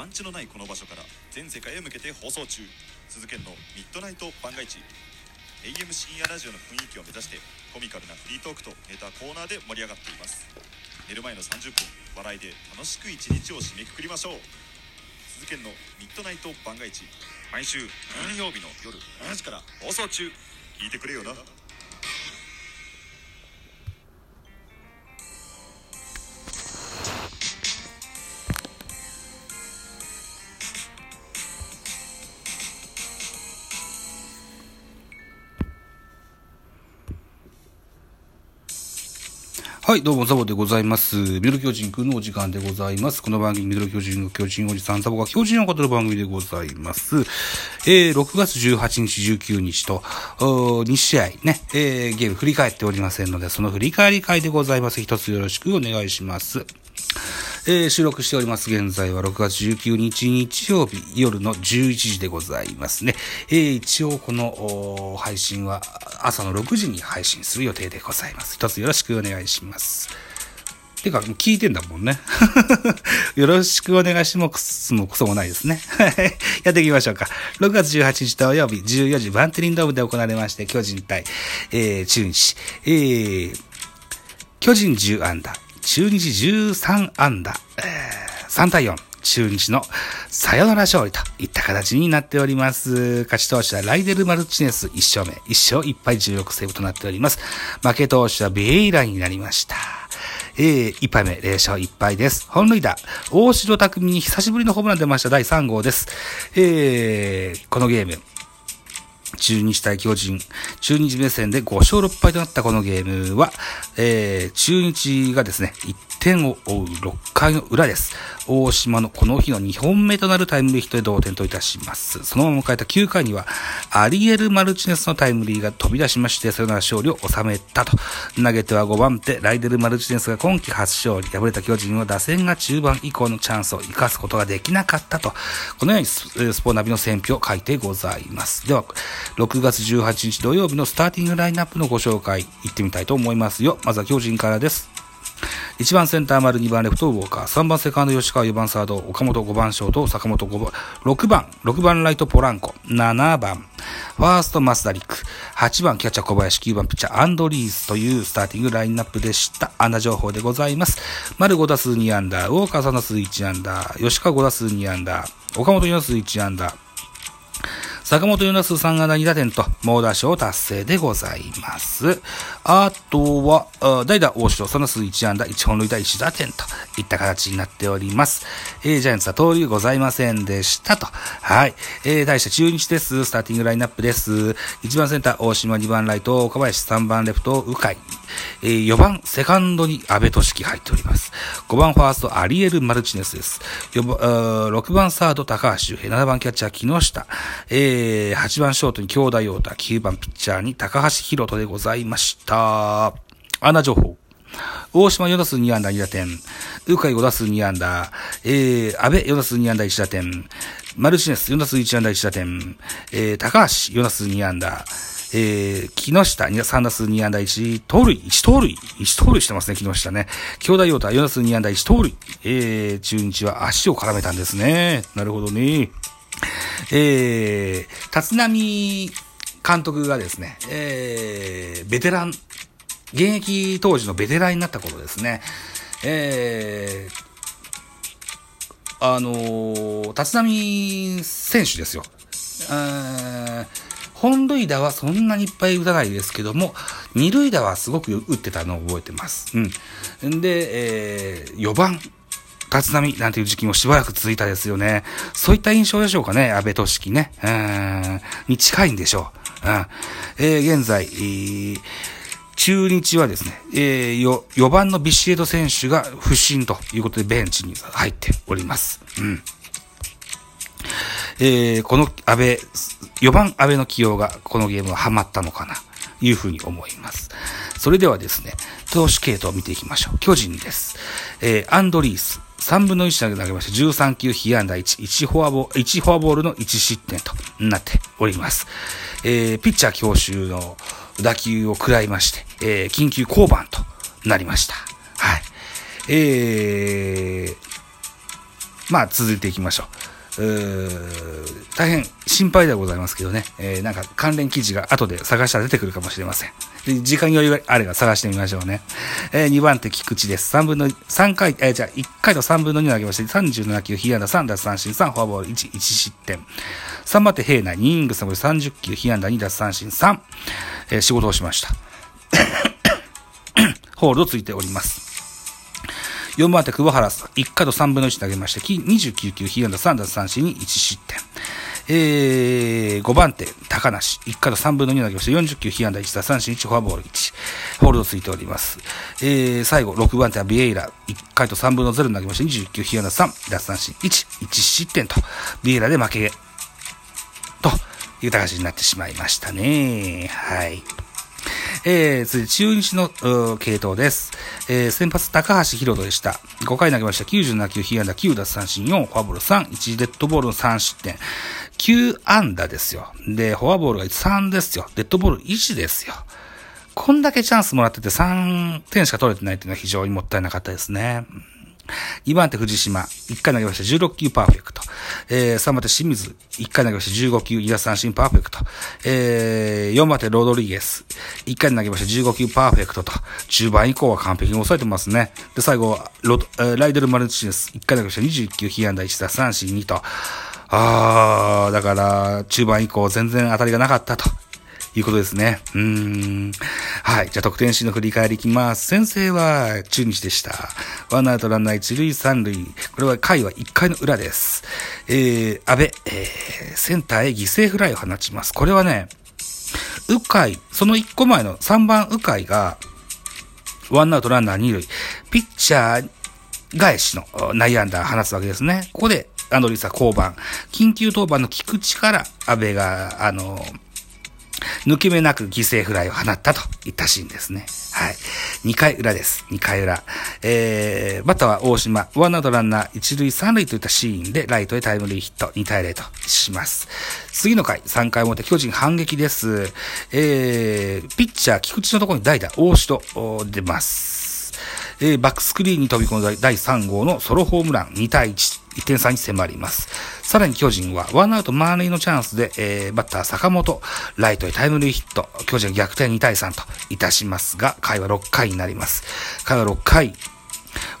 番地のないこの場所から全世界へ向けて放送中。鈴研のミッドナイト番外地 AM 深夜ラジオの雰囲気を目指してコミカルなフリートークとネタコーナーで盛り上がっています。寝る前の30分笑いで楽しく一日を締めくくりましょう。鈴研のミッドナイト番外地毎週金曜日の夜7時から放送中。聞いてくれよな。はい、どうも、ザボでございます。ミドル巨人くんのお時間でございます。この番組、ミドル巨人の巨人おじさん、ザボが巨人を語る番組でございます。えー、6月18日、19日と、2試合ね、えー、ゲーム振り返っておりませんので、その振り返り会でございます。一つよろしくお願いします。えー、収録しております。現在は6月19日日曜日夜の11時でございますね。えー、一応この配信は朝の6時に配信する予定でございます。一つよろしくお願いします。てか、聞いてんだもんね。よろしくお願いします。もクソもないですね。やっていきましょうか。6月18日土曜日14時バンテリンドームで行われまして、巨人対、えー、中日。えー、巨人10安打、中日13安打、えー、3対4。中日のサヨナラ勝利といった形になっております。勝ち投手はライデル・マルチネス1勝目、1勝1敗16セーブとなっております。負け投手はベイラになりました。えー、1敗目、0勝1敗です。本塁打、大城匠に久しぶりのホームラン出ました第3号です。えー、このゲーム、中日対巨人、中日目線で5勝6敗となったこのゲームは、えー、中日がですね、1点を追う6回の裏です。大島のこの日の2本目となるタイムリーヒットで同点といたします。そのまま迎えた9回には、アリエル・マルチネスのタイムリーが飛び出しまして、それなら勝利を収めたと。投げては5番手、ライデル・マルチネスが今季初勝利。敗れた巨人は打線が中盤以降のチャンスを生かすことができなかったと。このようにスポナビの選評を書いてございます。では、6月18日土曜日のスターティングラインナップのご紹介、いってみたいと思いますよ。まずは巨人からです。1番センター丸、2番レフトウォーカー、3番セカンド吉川、4番サード、岡本5番ショート、坂本5番、6番、6番ライトポランコ、7番、ファーストマスダリック、8番キャッチャー小林、9番ピッチャーアンドリースというスターティングラインナップでした。穴情報でございます。丸5打数2アンダー、ウォーカー3打数1アンダー、吉川5打数2アンダー、岡本4打数1アンダー、坂本4打数3安打2打点と、猛打賞達成でございます。あとは、代打大城、1打数1安打1本塁打1打点といった形になっております。えー、ジャイアンツは盗塁ございませんでしたと。はい。えー、対して中日です。スターティングラインナップです。1番センター大島、2番ライト岡林、3番レフト鵜飼。えー、4番セカンドに安倍俊樹入っております。5番ファーストアリエル・マルチネスです。6番サード高橋周平、7番キャッチャー木下。えー、8番ショートに京田陽太、9番ピッチャーに高橋宏斗でございました。穴情報。大島4打数2安打2打点。鵜飼5打数2安打。えー、安倍4打数2安打1打点。マルチネス4打数1安打1打点。えー、高橋4打数2安打。えー、木下3打数2安打1盗塁、1盗塁、1盗塁してますね、木下ね。京田陽太4打数2安打1盗塁。えー、中日は足を絡めたんですね。なるほどね。えー、立浪監督がですね、えー、ベテラン、現役当時のベテランになった頃ですね、えー、あのー、立浪選手ですよ。本塁打はそんなにいっぱい打たないですけども、二塁打はすごく打ってたのを覚えてます。うん。で、えー、4番、立浪なんていう時期もしばらく続いたですよね。そういった印象でしょうかね、安倍俊樹ね。うん、に近いんでしょう。うん、えー、現在、えー、中日はですね、えー、4番のビシエド選手が不審ということでベンチに入っております。うん。えー、この安倍、4番安倍の起用がこのゲームはハマったのかな、いうふうに思います。それではですね、投手系統を見ていきましょう。巨人です。えー、アンドリース、3分の1投げまして、13球被安打1、1フォアボール、1フォアボールの1失点となっております。えー、ピッチャー強襲の打球を食らいまして、えー、緊急降板となりました。はい。えー、まあ、続いていきましょう。大変心配ではございますけどね、えーなんか関連記事が後で探したら出てくるかもしれません。で時間余裕があれば探してみましょうね。え2番手菊池です。3分の、3回、えーじゃあ1回と3分の2投げまして、37球、被安打3奪三振3、フォアボール1、1失点。3番手平内、2イニングス30球、被安打2奪三振3、えー仕事をしました。ホールドついております。4番手、久保原さん。1回と3分の1投げまして、29球、被安打3奪三振に1失点。えー、5番手、高梨。1回と3分の2投げまして、40球、被安打1奪三振1、フォアボール1。ホールドついております。えー、最後、6番手はビエイラ。1回と3分の0投げまして、29球、被安打3、奪三振1、1失点と、ビエイラで負け、という形になってしまいましたね。はい。えー、続いて中日の系統です。えー、先発高橋宏斗でした。5回投げました。97球、被安打9奪三振4、フォアボール3、1デッドボールの3失点。9安打ですよ。で、フォアボールが3ですよ。デッドボール1ですよ。こんだけチャンスもらってて3点しか取れてないっていうのは非常にもったいなかったですね。2番手藤島、1回投げました16球パーフェクト。えー、3番手清水、1回投げました15球、2奪三振パーフェクト。えー、4番手ロドリゲス、1回投げました15球パーフェクトと、中盤以降は完璧に抑えてますね。で、最後、ロライデル・マルチネス、1回投げました21球、被安打1奪三振2と、あー、だから、中盤以降全然当たりがなかったと。いうことですね。うーん。はい。じゃあ、得点シーンの振り返りいきます。先制は中日でした。ワンアウトランナー一塁三塁。これは回は1回の裏です。えー、安倍、えー、センターへ犠牲フライを放ちます。これはね、うかい、その1個前の3番うかいが、ワンアウトランナー二塁。ピッチャー返しの内野安打を放つわけですね。ここで、アンドリーサ降板。緊急登板の菊池から、安倍が、あの、抜け目なく犠牲フライを放ったといったシーンですね。はい。2回裏です。2回裏。えー、バッターは大島、ワンアウトランナー1塁3塁といったシーンで、ライトへタイムリーヒット2対0とします。次の回、3回表、巨人反撃です。えー、ピッチャー、菊池のところに代打、大城、出ます。えーバックスクリーンに飛び込んだ第3号のソロホームラン2対1、1点差に迫ります。さらに巨人はワンアウト満塁のチャンスで、えーバッター坂本、ライトへタイムリーヒット、巨人逆転2対3といたしますが、回は6回になります。回は6回、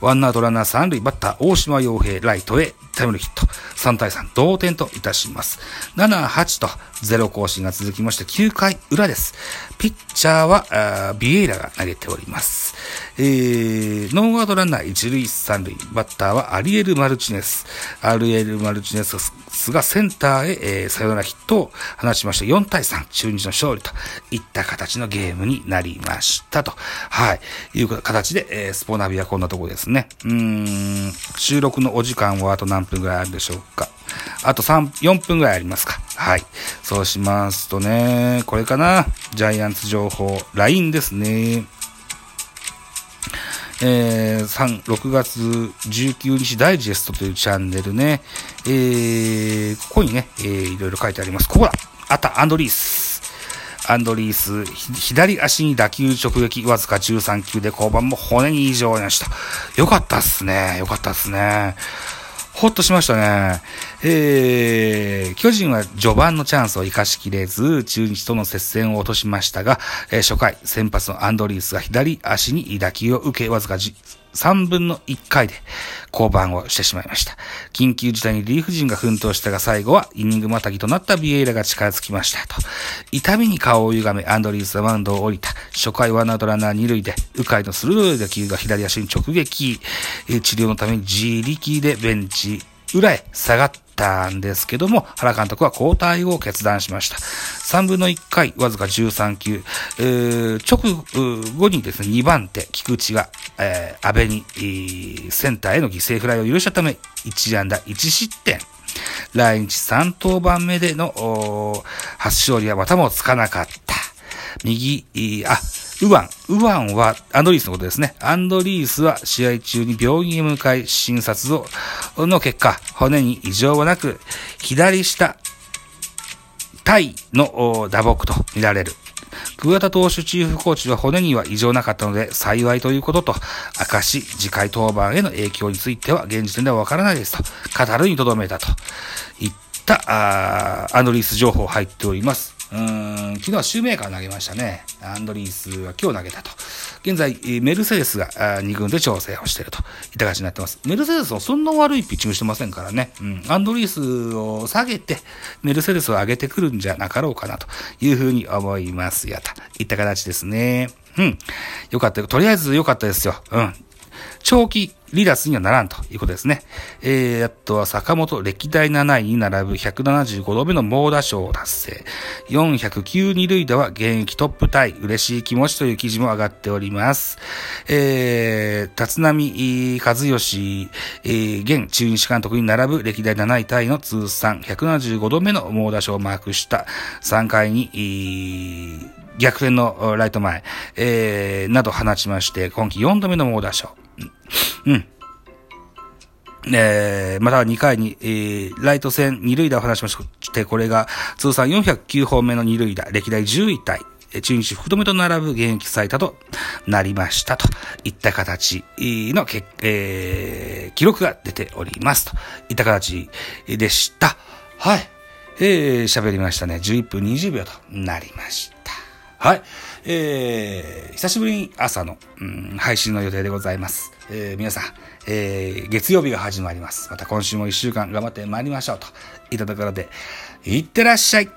ワンアウトランナー3塁、バッター大島洋平、ライトへタイムリーヒット。3対3、同点といたします。7、8と0更新が続きまして、9回裏です。ピッチャーは、ービエイラが投げております。えー、ノーアウトランナー1塁3塁、バッターはアリエル・マルチネス。アリエル・マルチネスがセンターへ、えー、サヨナラヒットを放ちまして、4対3、中日の勝利といった形のゲームになりましたと。はい。いう形で、えー、スポナビはこんなところですね。うん、収録のお時間はあと何分ぐらいあるでしょうか。あと3、4分ぐらいありますか。はい。そうしますとね、これかな。ジャイアンツ情報、LINE ですね。えー、3、6月19日ダイジェストというチャンネルね。えー、ここにね、えー、いろいろ書いてあります。ここだあった、アンドリース。アンドリース、左足に打球直撃、わずか13球で降板も骨に異常なしと。よかったっすね。よかったっすね。ほっとしましたね。えー、巨人は序盤のチャンスを生かしきれず、中日との接戦を落としましたが、えー初回、先発のアンドリースが左足に打球を受け、わずか3分の1回で降板をしてしまいました。緊急事態にリーフ陣が奮闘したが最後はイニングまたぎとなったビエイラが力尽きましたと。痛みに顔を歪めアンドリースはマウンドを降りた。初回ワンアウトランナー二塁で、迂回の鋭い打球が左足に直撃。治療のために自力でベンチ裏へ下がったんですけども、原監督は交代を決断しました。3分の1回、わずか13球、直後にですね、2番手、菊池が、えー安倍に、センターへの犠牲フライを許したため、1安打1失点。来日3登板目での初勝利はまたもつかなかった。右、えーあ、ウワン。ウワンはアンドリースのことですね。アンドリースは試合中に病院へ向かい診察を、の結果、骨に異常はなく、左下腿の打撲と見られる。桑田投手チーフコーチは骨には異常なかったので幸いということと、明かし、次回登板への影響については現時点ではわからないですと、語るにとどめたといったあアンドリース情報入っております。うん、昨日はシューメーカー投げましたね。アンドリースは今日投げたと。現在、メルセデスが2軍で調整をしているといった感じになってます。メルセデスはそんな悪いピッチングしてませんからね。うん、アンドリースを下げて、メルセデスを上げてくるんじゃなかろうかなというふうに思いますよ、といった形ですね。うん。よかった。とりあえずよかったですよ。うん。長期離脱にはならんということですね。えー、あとは坂本歴代7位に並ぶ175度目の猛打賞を達成。409二塁打は現役トップタイ。嬉しい気持ちという記事も上がっております。えー、立浪和義、えー、現中日監督に並ぶ歴代7位タイの通算175度目の猛打賞をマークした3回に、えー逆転のライト前、えー、など放ちまして、今季4度目の猛打賞。うん。えー、または2回に、えー、ライト戦2塁打を放しまして、これが通算409本目の2塁打、歴代10位タイ。中日福留と並ぶ現役最多となりましたといった形のけ、えー、記録が出ておりますといった形でした。はい。えー、喋りましたね。11分20秒となりました。はい。えー、久しぶりに朝の、うん、配信の予定でございます。えー、皆さん、えー、月曜日が始まります。また今週も一週間頑張って参りましょうといたところで、いってらっしゃい